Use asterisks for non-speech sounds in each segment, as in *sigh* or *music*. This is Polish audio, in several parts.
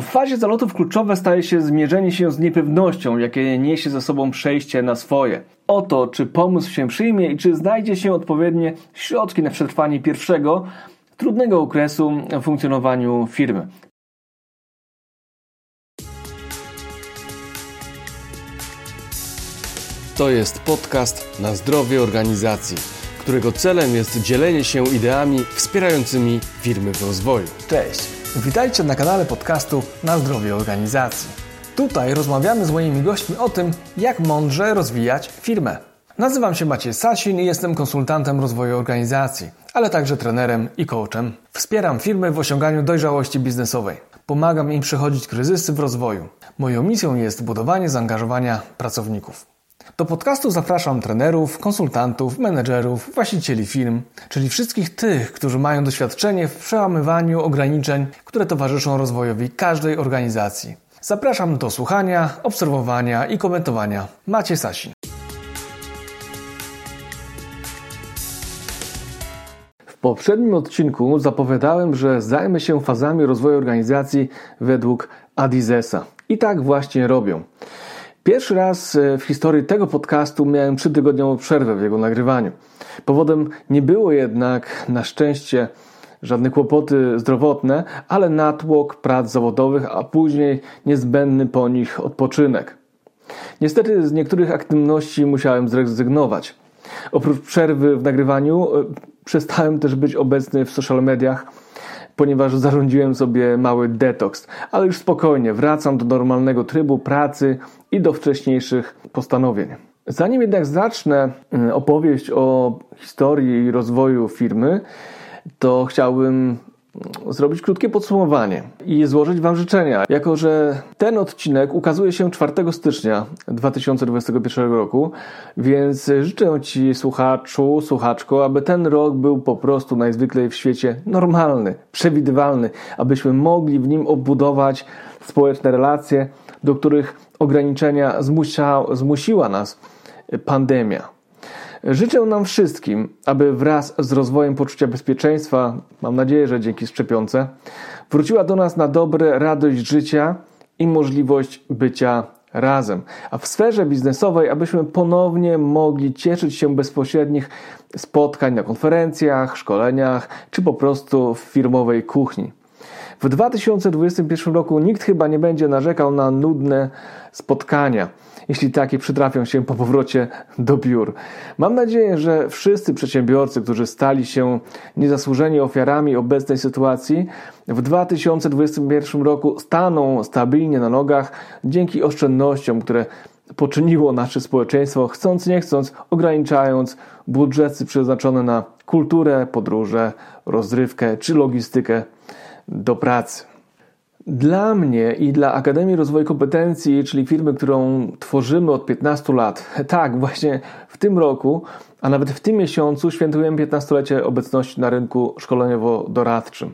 W fazie zalotów kluczowe staje się zmierzenie się z niepewnością, jakie niesie ze sobą przejście na swoje. O to, czy pomysł się przyjmie i czy znajdzie się odpowiednie środki na przetrwanie pierwszego, trudnego okresu w funkcjonowaniu firmy. To jest podcast na zdrowie organizacji, którego celem jest dzielenie się ideami wspierającymi firmy w rozwoju. Cześć, witajcie na kanale podcastu na zdrowie organizacji. Tutaj rozmawiamy z moimi gośćmi o tym, jak mądrze rozwijać firmę. Nazywam się Maciej Sasin i jestem konsultantem rozwoju organizacji, ale także trenerem i coachem. Wspieram firmy w osiąganiu dojrzałości biznesowej. Pomagam im przechodzić kryzysy w rozwoju. Moją misją jest budowanie zaangażowania pracowników. Do podcastu zapraszam trenerów, konsultantów, menedżerów, właścicieli firm, czyli wszystkich tych, którzy mają doświadczenie w przełamywaniu ograniczeń, które towarzyszą rozwojowi każdej organizacji. Zapraszam do słuchania, obserwowania i komentowania. Macie Sasin. W poprzednim odcinku zapowiadałem, że zajmę się fazami rozwoju organizacji według Adizesa. I tak właśnie robią. Pierwszy raz e, w historii tego podcastu miałem trzytygodniową przerwę w jego nagrywaniu. Powodem nie było jednak na szczęście żadne kłopoty zdrowotne, ale natłok prac zawodowych, a później niezbędny po nich odpoczynek. Niestety z niektórych aktywności musiałem zrezygnować. Oprócz przerwy w nagrywaniu e, przestałem też być obecny w social mediach ponieważ zarządziłem sobie mały detoks. Ale już spokojnie, wracam do normalnego trybu pracy i do wcześniejszych postanowień. Zanim jednak zacznę mm, opowieść o historii i rozwoju firmy, to chciałbym zrobić krótkie podsumowanie i złożyć Wam życzenia. Jako, że ten odcinek ukazuje się 4 stycznia 2021 roku, więc życzę Ci, słuchaczu, słuchaczko, aby ten rok był po prostu najzwyklej w świecie normalny, przewidywalny, abyśmy mogli w nim obudować społeczne relacje, do których ograniczenia zmusia, zmusiła nas pandemia. Życzę nam wszystkim, aby wraz z rozwojem poczucia bezpieczeństwa, mam nadzieję, że dzięki szczepionce, wróciła do nas na dobre radość życia i możliwość bycia razem. A w sferze biznesowej, abyśmy ponownie mogli cieszyć się bezpośrednich spotkań na konferencjach, szkoleniach czy po prostu w firmowej kuchni. W 2021 roku nikt chyba nie będzie narzekał na nudne spotkania jeśli takie przytrafią się po powrocie do biur. Mam nadzieję, że wszyscy przedsiębiorcy, którzy stali się niezasłużeni ofiarami obecnej sytuacji, w 2021 roku staną stabilnie na nogach dzięki oszczędnościom, które poczyniło nasze społeczeństwo, chcąc nie chcąc, ograniczając budżety przeznaczone na kulturę, podróże, rozrywkę czy logistykę do pracy. Dla mnie i dla Akademii Rozwoju Kompetencji, czyli firmy, którą tworzymy od 15 lat, *laughs* tak, właśnie w tym roku, a nawet w tym miesiącu świętujemy 15-lecie obecności na rynku szkoleniowo-doradczym.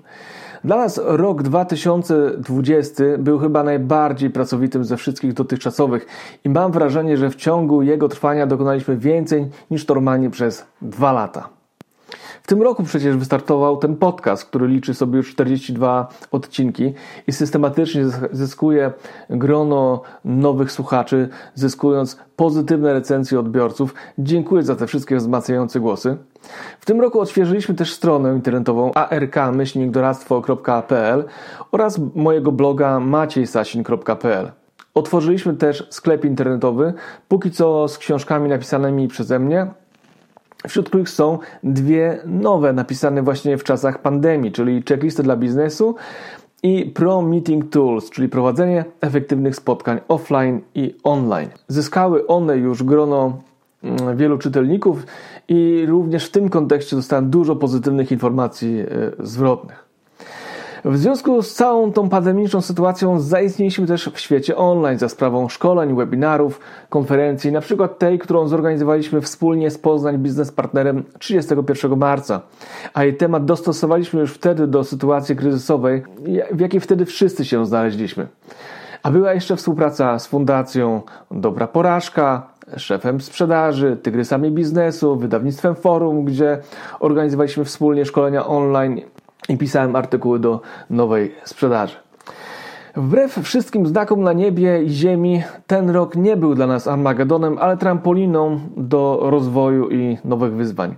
Dla nas rok 2020 był chyba najbardziej pracowitym ze wszystkich dotychczasowych i mam wrażenie, że w ciągu jego trwania dokonaliśmy więcej niż normalnie przez dwa lata. W tym roku przecież wystartował ten podcast, który liczy sobie już 42 odcinki i systematycznie zyskuje grono nowych słuchaczy, zyskując pozytywne recenzje odbiorców. Dziękuję za te wszystkie wzmacniające głosy. W tym roku odświeżyliśmy też stronę internetową ark-doradztwo.pl oraz mojego bloga maciejsasin.pl. Otworzyliśmy też sklep internetowy, póki co z książkami napisanymi przeze mnie, wśród których są dwie nowe, napisane właśnie w czasach pandemii, czyli checklisty dla biznesu i Pro Meeting Tools, czyli prowadzenie efektywnych spotkań offline i online. Zyskały one już grono mm, wielu czytelników i również w tym kontekście dostałem dużo pozytywnych informacji e, zwrotnych. W związku z całą tą pandemiczną sytuacją zaistnieliśmy też w świecie online za sprawą szkoleń, webinarów, konferencji, na przykład tej, którą zorganizowaliśmy wspólnie z Poznań Biznes Partnerem 31 marca. A jej temat dostosowaliśmy już wtedy do sytuacji kryzysowej, w jakiej wtedy wszyscy się znaleźliśmy. A była jeszcze współpraca z Fundacją Dobra Porażka, szefem sprzedaży, tygrysami biznesu, wydawnictwem Forum, gdzie organizowaliśmy wspólnie szkolenia online i pisałem artykuły do nowej sprzedaży. Wbrew wszystkim znakom na niebie i ziemi, ten rok nie był dla nas Armagedonem, ale trampoliną do rozwoju i nowych wyzwań.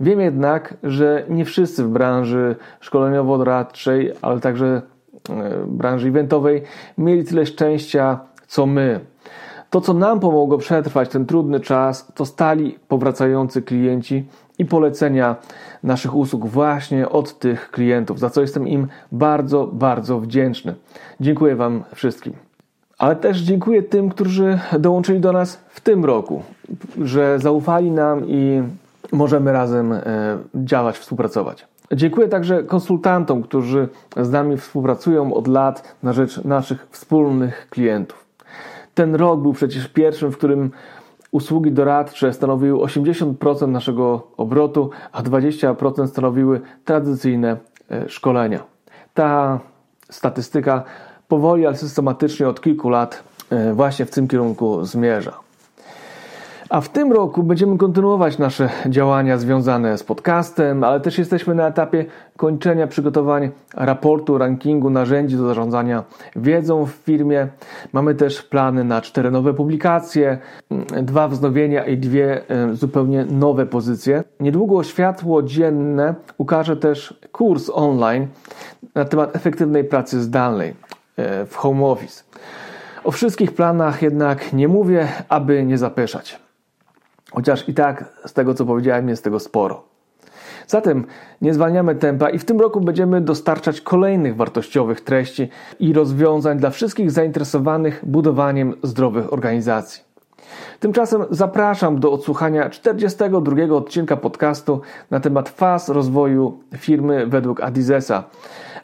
Wiem jednak, że nie wszyscy w branży szkoleniowo-doradczej, ale także e, branży eventowej mieli tyle szczęścia co my. To, co nam pomogło przetrwać ten trudny czas, to stali powracający klienci i polecenia naszych usług właśnie od tych klientów, za co jestem im bardzo, bardzo wdzięczny. Dziękuję Wam wszystkim. Ale też dziękuję tym, którzy dołączyli do nas w tym roku, że zaufali nam i możemy razem e, działać, współpracować. Dziękuję także konsultantom, którzy z nami współpracują od lat na rzecz naszych wspólnych klientów. Ten rok był przecież pierwszym, w którym usługi doradcze stanowiły 80% naszego obrotu, a 20% stanowiły tradycyjne e, szkolenia. Ta statystyka powoli, ale systematycznie od kilku lat e, właśnie w tym kierunku zmierza. A w tym roku będziemy kontynuować nasze działania związane z podcastem, ale też jesteśmy na etapie kończenia przygotowań raportu, rankingu narzędzi do zarządzania wiedzą w firmie. Mamy też plany na cztery nowe publikacje, dwa wznowienia i dwie zupełnie nowe pozycje. Niedługo światło dzienne ukaże też kurs online na temat efektywnej pracy zdalnej e, w home office. O wszystkich planach jednak nie mówię, aby nie zapeszać. Chociaż i tak z tego co powiedziałem jest tego sporo. Zatem nie zwalniamy tempa i w tym roku będziemy dostarczać kolejnych wartościowych treści i rozwiązań dla wszystkich zainteresowanych budowaniem zdrowych organizacji. Tymczasem zapraszam do odsłuchania 42 odcinka podcastu na temat faz rozwoju firmy według Adizesa.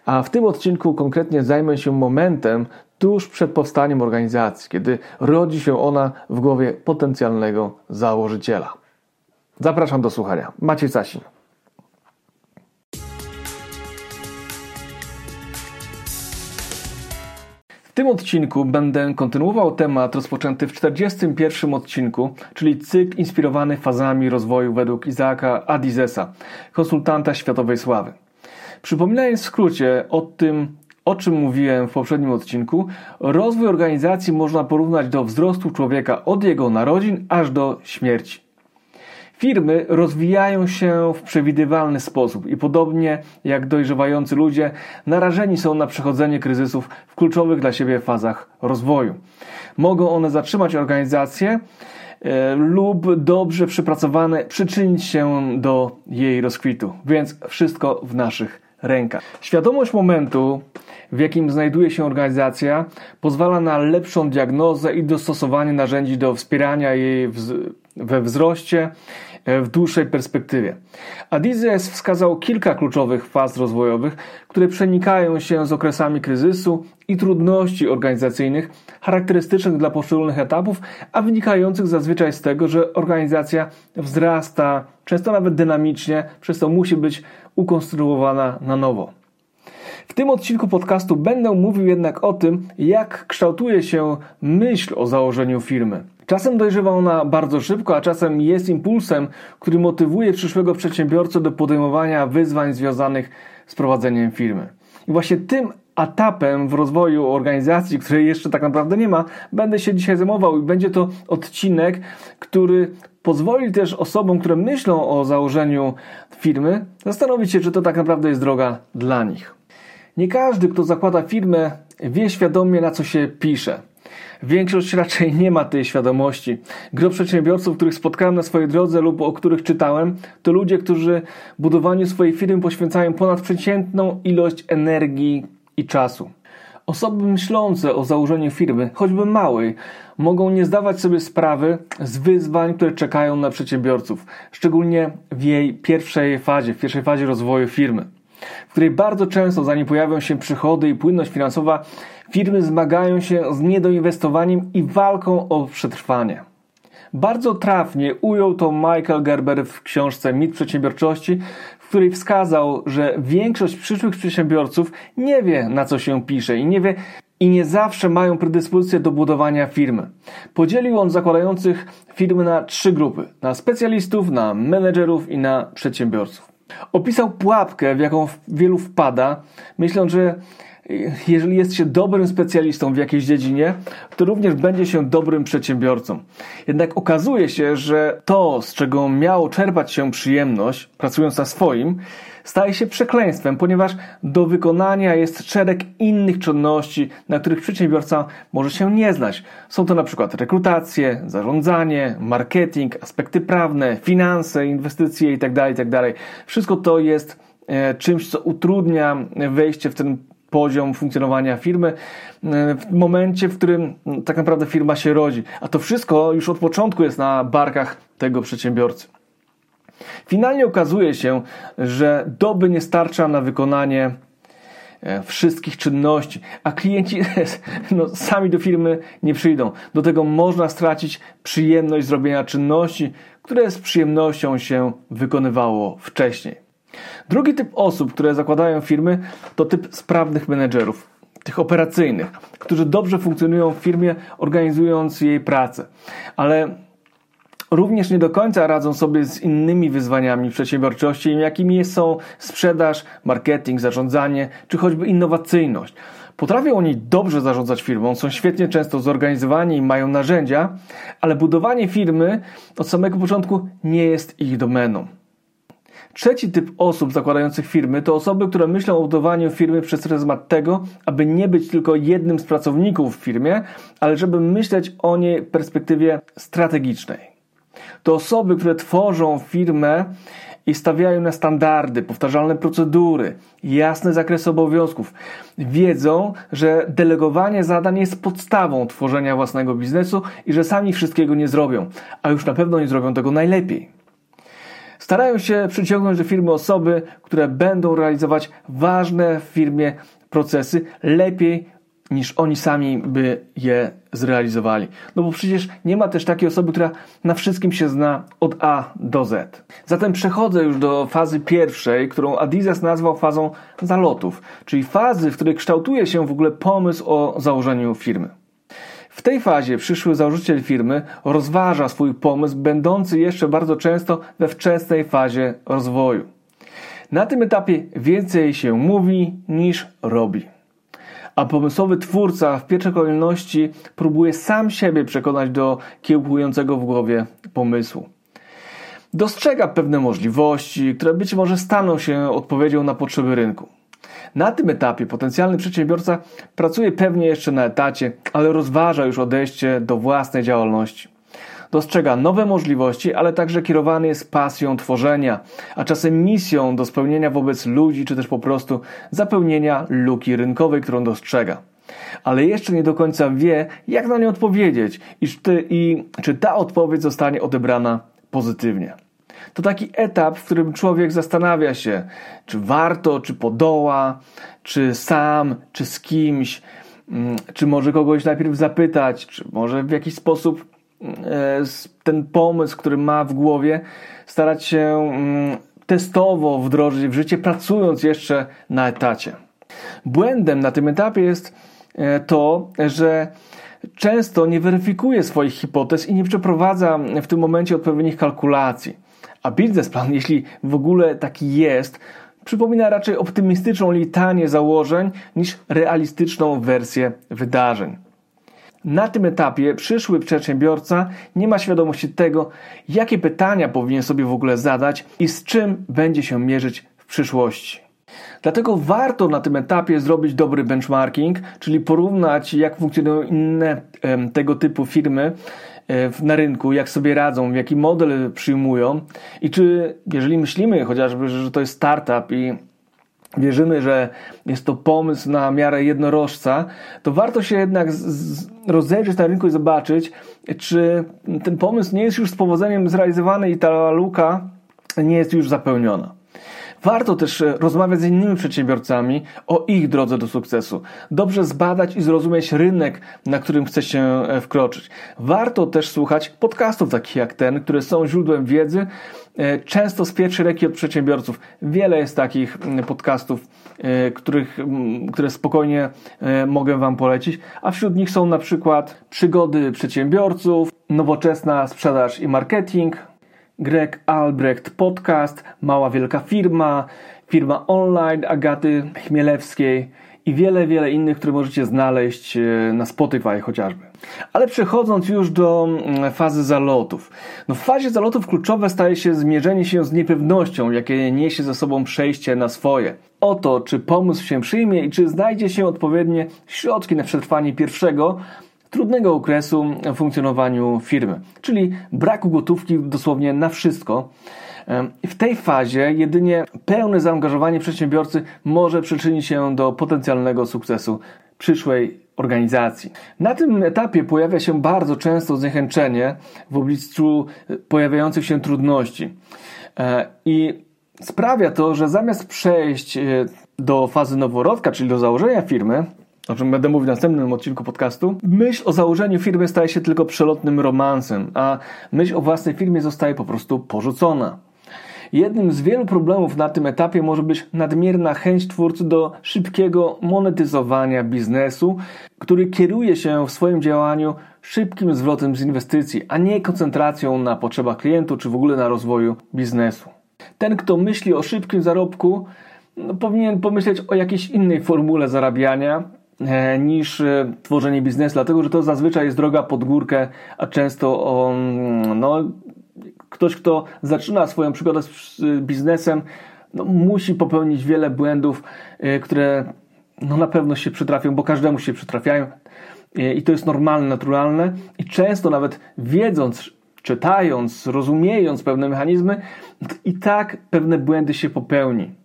A w tym odcinku konkretnie zajmę się momentem tuż przed powstaniem organizacji, kiedy rodzi się ona w głowie potencjalnego założyciela. Zapraszam do słuchania. Maciej Sasin. W tym odcinku będę kontynuował temat rozpoczęty w 41 odcinku, czyli cykl inspirowany fazami rozwoju według Izaaka Adizesa, konsultanta światowej sławy. Przypominając w skrócie o tym, o czym mówiłem w poprzednim odcinku, rozwój organizacji można porównać do wzrostu człowieka od jego narodzin aż do śmierci. Firmy rozwijają się w przewidywalny sposób i podobnie jak dojrzewający ludzie narażeni są na przechodzenie kryzysów w kluczowych dla siebie fazach rozwoju. Mogą one zatrzymać organizację e, lub dobrze przypracowane przyczynić się do jej rozkwitu, więc wszystko w naszych rękach. Świadomość momentu, w jakim znajduje się organizacja, pozwala na lepszą diagnozę i dostosowanie narzędzi do wspierania jej we wzroście e, w dłuższej perspektywie. Adizes wskazał kilka kluczowych faz rozwojowych, które przenikają się z okresami kryzysu i trudności organizacyjnych charakterystycznych dla poszczególnych etapów, a wynikających zazwyczaj z tego, że organizacja wzrasta, często nawet dynamicznie, przez to musi być ukonstruowana na nowo. W tym odcinku podcastu będę mówił jednak o tym, jak kształtuje się myśl o założeniu firmy. Czasem dojrzewa ona bardzo szybko, a czasem jest impulsem, który motywuje przyszłego przedsiębiorcę do podejmowania wyzwań związanych z prowadzeniem firmy. I właśnie tym etapem w rozwoju organizacji, której jeszcze tak naprawdę nie ma, będę się dzisiaj zajmował i będzie to odcinek, który pozwoli też osobom, które myślą o założeniu firmy, zastanowić się, czy to tak naprawdę jest droga dla nich. Nie każdy, kto zakłada firmę, wie świadomie, na co się pisze. Większość raczej nie ma tej świadomości. Gro przedsiębiorców, których spotkałem na swojej drodze lub o których czytałem, to ludzie, którzy budowaniu swojej firmy poświęcają ponadprzeciętną ilość energii i czasu. Osoby myślące o założeniu firmy, choćby małej, mogą nie zdawać sobie sprawy z wyzwań, które czekają na przedsiębiorców, szczególnie w jej pierwszej fazie, w pierwszej fazie rozwoju firmy, w której bardzo często, zanim pojawią się przychody i płynność finansowa, firmy zmagają się z niedoinwestowaniem i walką o przetrwanie. Bardzo trafnie ujął to Michael Gerber w książce Mit Przedsiębiorczości, w której wskazał, że większość przyszłych przedsiębiorców nie wie, na co się pisze i nie wie, i nie zawsze mają predyspozycję do budowania firmy. Podzielił on zakładających firmy na trzy grupy: na specjalistów, na menedżerów i na przedsiębiorców. Opisał pułapkę, w jaką wielu wpada, myśląc, że jeżeli jest się dobrym specjalistą w jakiejś dziedzinie, to również będzie się dobrym przedsiębiorcą. Jednak okazuje się, że to, z czego miało czerpać się przyjemność, pracując na swoim, staje się przekleństwem, ponieważ do wykonania jest szereg innych czynności, na których przedsiębiorca może się nie znać. Są to na przykład rekrutacje, zarządzanie, marketing, aspekty prawne, finanse, inwestycje itd. Tak itd. Tak Wszystko to jest e, czymś, co utrudnia wejście w ten poziom funkcjonowania firmy e, w momencie, w którym tak naprawdę firma się rodzi. A to wszystko już od początku jest na barkach tego przedsiębiorcy. Finalnie okazuje się, że doby nie starcza na wykonanie e, wszystkich czynności, a klienci *laughs* no, sami do firmy nie przyjdą. Do tego można stracić przyjemność zrobienia czynności, które z przyjemnością się wykonywało wcześniej. Drugi typ osób, które zakładają firmy, to typ sprawnych menedżerów, tych operacyjnych, którzy dobrze funkcjonują w firmie, organizując jej pracę. Ale również nie do końca radzą sobie z innymi wyzwaniami przedsiębiorczości, jakimi są sprzedaż, marketing, zarządzanie czy choćby innowacyjność. Potrafią oni dobrze zarządzać firmą, są świetnie często zorganizowani i mają narzędzia, ale budowanie firmy od samego początku nie jest ich domeną. Trzeci typ osób zakładających firmy to osoby, które myślą o budowaniu firmy przez pryzmat tego, aby nie być tylko jednym z pracowników w firmie, ale żeby myśleć o niej w perspektywie strategicznej. To osoby, które tworzą firmę i stawiają na standardy, powtarzalne procedury, jasny zakres obowiązków. Wiedzą, że delegowanie zadań jest podstawą tworzenia własnego biznesu i że sami wszystkiego nie zrobią, a już na pewno nie zrobią tego najlepiej. Starają się przyciągnąć do firmy osoby, które będą realizować ważne w firmie procesy lepiej niż oni sami by je zrealizowali. No bo przecież nie ma też takiej osoby, która na wszystkim się zna od A do Z. Zatem przechodzę już do fazy pierwszej, którą Adizes nazwał fazą zalotów, czyli fazy, w której kształtuje się w ogóle pomysł o założeniu firmy. W tej fazie przyszły założyciel firmy rozważa swój pomysł, będący jeszcze bardzo często we wczesnej fazie rozwoju. Na tym etapie więcej się mówi niż robi. A pomysłowy twórca w pierwszej kolejności próbuje sam siebie przekonać do kiełkującego w głowie pomysłu. Dostrzega pewne możliwości, które być może staną się odpowiedzią na potrzeby rynku. Na tym etapie potencjalny przedsiębiorca pracuje pewnie jeszcze na etacie, ale rozważa już odejście do własnej działalności. Dostrzega nowe możliwości, ale także kierowany jest pasją tworzenia, a czasem misją do spełnienia wobec ludzi, czy też po prostu zapełnienia luki rynkowej, którą dostrzega ale jeszcze nie do końca wie, jak na nie odpowiedzieć i czy, i czy ta odpowiedź zostanie odebrana pozytywnie. To taki etap, w którym człowiek zastanawia się, czy warto, czy podoła, czy sam, czy z kimś, mm, czy może kogoś najpierw zapytać, czy może w jakiś sposób mm, e, ten pomysł, który ma w głowie, starać się mm, testowo wdrożyć w życie, pracując jeszcze na etacie. Błędem na tym etapie jest e, to, że często nie weryfikuje swoich hipotez i nie przeprowadza w tym momencie odpowiednich kalkulacji. A biznesplan, jeśli w ogóle taki jest, przypomina raczej optymistyczną litanię założeń niż realistyczną wersję wydarzeń. Na tym etapie przyszły przedsiębiorca nie ma świadomości tego, jakie pytania powinien sobie w ogóle zadać i z czym będzie się mierzyć w przyszłości. Dlatego warto na tym etapie zrobić dobry benchmarking, czyli porównać, jak funkcjonują inne tego typu firmy na rynku, jak sobie radzą, jaki model przyjmują i czy, jeżeli myślimy chociażby, że to jest startup i wierzymy, że jest to pomysł na miarę jednorożca, to warto się jednak rozejrzeć na rynku i zobaczyć, czy ten pomysł nie jest już z powodzeniem zrealizowany i ta luka nie jest już zapełniona. Warto też e, rozmawiać z innymi przedsiębiorcami o ich drodze do sukcesu. Dobrze zbadać i zrozumieć rynek, na którym chce się e, wkroczyć. Warto też słuchać podcastów takich jak ten, które są źródłem wiedzy, e, często z pierwszej ręki od przedsiębiorców. Wiele jest takich podcastów, których, które spokojnie mogę Wam polecić, a wśród nich są na przykład przygody przedsiębiorców, nowoczesna sprzedaż i marketing, Greg Albrecht Podcast, Mała Wielka Firma, firma online Agaty Chmielewskiej i wiele, wiele innych, które możecie znaleźć e, na Spotify chociażby. Ale przechodząc już do mm, fazy zalotów. No w fazie zalotów kluczowe staje się zmierzenie się z niepewnością, jakie niesie ze sobą przejście na swoje. O to, czy pomysł się przyjmie i czy znajdzie się odpowiednie środki na przetrwanie pierwszego, trudnego okresu w funkcjonowaniu firmy, czyli braku gotówki dosłownie na wszystko. W tej fazie jedynie pełne zaangażowanie przedsiębiorcy może przyczynić się do potencjalnego sukcesu przyszłej organizacji. Na tym etapie pojawia się bardzo często zniechęcenie w obliczu pojawiających się trudności. E, I sprawia to, że zamiast przejść e, do fazy noworodka, czyli do założenia firmy, o czym będę mówił w następnym odcinku podcastu, myśl o założeniu firmy staje się tylko przelotnym romansem, a myśl o własnej firmie zostaje po prostu porzucona. Jednym z wielu problemów na tym etapie może być nadmierna chęć twórcy do szybkiego monetyzowania biznesu, który kieruje się w swoim działaniu szybkim zwrotem z inwestycji, a nie koncentracją na potrzebach klientów czy w ogóle na rozwoju biznesu. Ten, kto myśli o szybkim zarobku, no, powinien pomyśleć o jakiejś innej formule zarabiania, niż e, tworzenie biznesu, dlatego że to zazwyczaj jest droga pod górkę, a często no, ktoś, kto zaczyna swoją przygodę z biznesem, no, musi popełnić wiele błędów, e, które no, na pewno się przytrafią, bo każdemu się przytrafiają i to jest normalne, naturalne i często nawet wiedząc, czytając, rozumiejąc pewne mechanizmy, i tak pewne błędy się popełni.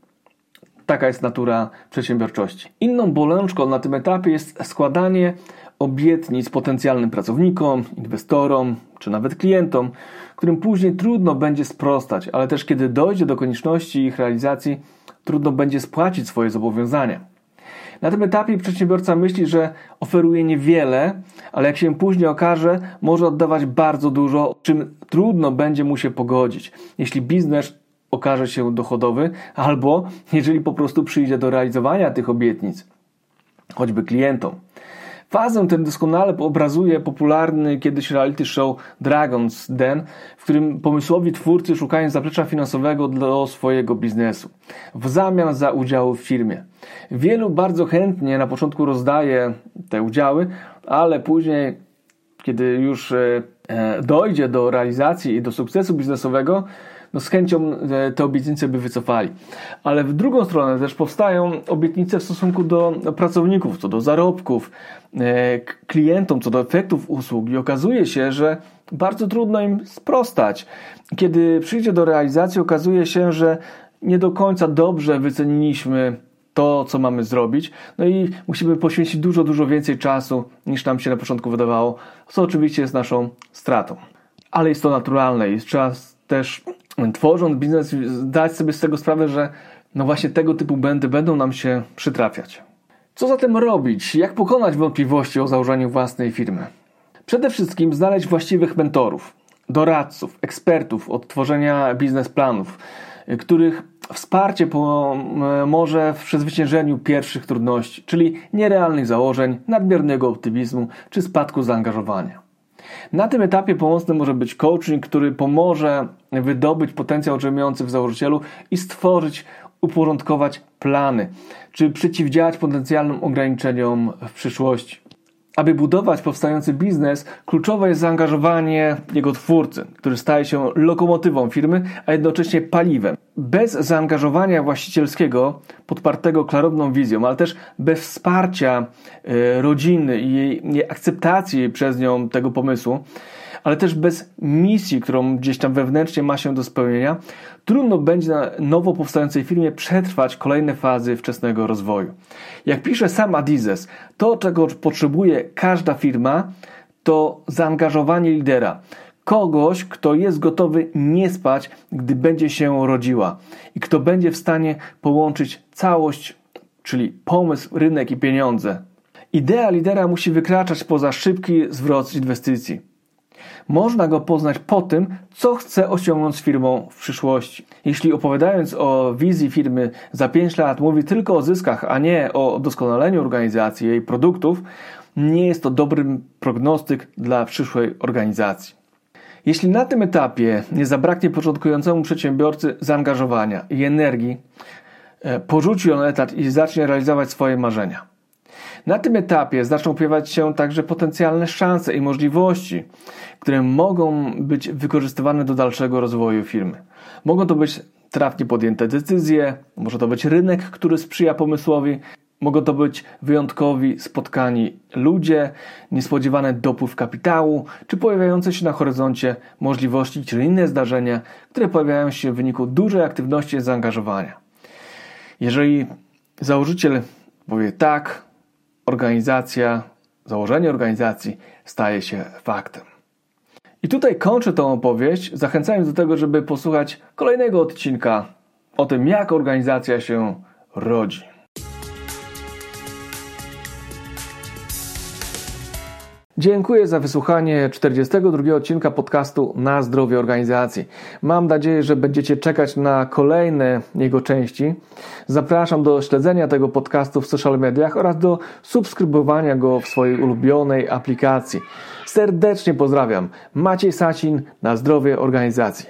Taka jest natura przedsiębiorczości. Inną bolączką na tym etapie jest składanie obietnic potencjalnym pracownikom, inwestorom czy nawet klientom, którym później trudno będzie sprostać, ale też kiedy dojdzie do konieczności ich realizacji, trudno będzie spłacić swoje zobowiązania. Na tym etapie przedsiębiorca myśli, że oferuje niewiele, ale jak się później okaże, może oddawać bardzo dużo, czym trudno będzie mu się pogodzić. Jeśli biznes okaże się dochodowy, albo jeżeli po prostu przyjdzie do realizowania tych obietnic, choćby klientom. Fazę tę doskonale obrazuje popularny kiedyś reality show Dragon's Den, w którym pomysłowi twórcy szukają zaplecza finansowego dla swojego biznesu w zamian za udziały w firmie. Wielu bardzo chętnie na początku rozdaje te udziały, ale później, kiedy już e, e, dojdzie do realizacji i do sukcesu biznesowego, no z chęcią e, te obietnice by wycofali. Ale w drugą stronę też powstają obietnice w stosunku do pracowników, co do zarobków, e, klientom, co do efektów usług i okazuje się, że bardzo trudno im sprostać. Kiedy przyjdzie do realizacji, okazuje się, że nie do końca dobrze wyceniliśmy to, co mamy zrobić, no i musimy poświęcić dużo, dużo więcej czasu niż nam się na początku wydawało, co oczywiście jest naszą stratą. Ale jest to naturalne i trzeba też tworząc biznes, zdać sobie z tego sprawę, że no właśnie tego typu błędy będą nam się przytrafiać. Co zatem robić? Jak pokonać wątpliwości o założeniu własnej firmy? Przede wszystkim znaleźć właściwych mentorów, doradców, ekspertów od tworzenia biznesplanów, których wsparcie pomoże w przezwyciężeniu pierwszych trudności, czyli nierealnych założeń, nadmiernego optymizmu czy spadku zaangażowania. Na tym etapie pomocny może być coaching, który pomoże wydobyć potencjał drzemiący w założycielu i stworzyć, uporządkować plany, czy przeciwdziałać potencjalnym ograniczeniom w przyszłości. Aby budować powstający biznes, kluczowe jest zaangażowanie jego twórcy, który staje się lokomotywą firmy, a jednocześnie paliwem. Bez zaangażowania właścicielskiego, podpartego klarowną wizją, ale też bez wsparcia e, rodziny i jej akceptacji przez nią tego pomysłu, ale też bez misji, którą gdzieś tam wewnętrznie ma się do spełnienia, trudno będzie na nowo powstającej firmie przetrwać kolejne fazy wczesnego rozwoju. Jak pisze sam Adizes, to czego potrzebuje każda firma, to zaangażowanie lidera. Kogoś, kto jest gotowy nie spać, gdy będzie się rodziła i kto będzie w stanie połączyć całość, czyli pomysł, rynek i pieniądze. Idea lidera musi wykraczać poza szybki zwrot inwestycji. Można go poznać po tym, co chce osiągnąć z firmą w przyszłości. Jeśli opowiadając o wizji firmy za 5 lat mówi tylko o zyskach, a nie o doskonaleniu organizacji, jej produktów, nie jest to dobry prognostyk dla przyszłej organizacji. Jeśli na tym etapie nie zabraknie początkującemu przedsiębiorcy zaangażowania i energii, e, porzuci on etat i zacznie realizować swoje marzenia. Na tym etapie zaczną pojawiać się także potencjalne szanse i możliwości, które mogą być wykorzystywane do dalszego rozwoju firmy. Mogą to być trafnie podjęte decyzje, może to być rynek, który sprzyja pomysłowi, mogą to być wyjątkowi spotkani ludzie, niespodziewany dopływ kapitału, czy pojawiające się na horyzoncie możliwości, czy inne zdarzenia, które pojawiają się w wyniku dużej aktywności i zaangażowania. Jeżeli założyciel powie tak, organizacja, założenie organizacji staje się faktem. I tutaj kończę tą opowieść, zachęcając do tego, żeby posłuchać kolejnego odcinka o tym, jak organizacja się rodzi. Dziękuję za wysłuchanie 42 odcinka podcastu Na zdrowie organizacji. Mam nadzieję, że będziecie czekać na kolejne jego części. Zapraszam do śledzenia tego podcastu w social mediach oraz do subskrybowania go w swojej ulubionej aplikacji. Serdecznie pozdrawiam. Maciej Sacin na zdrowie organizacji.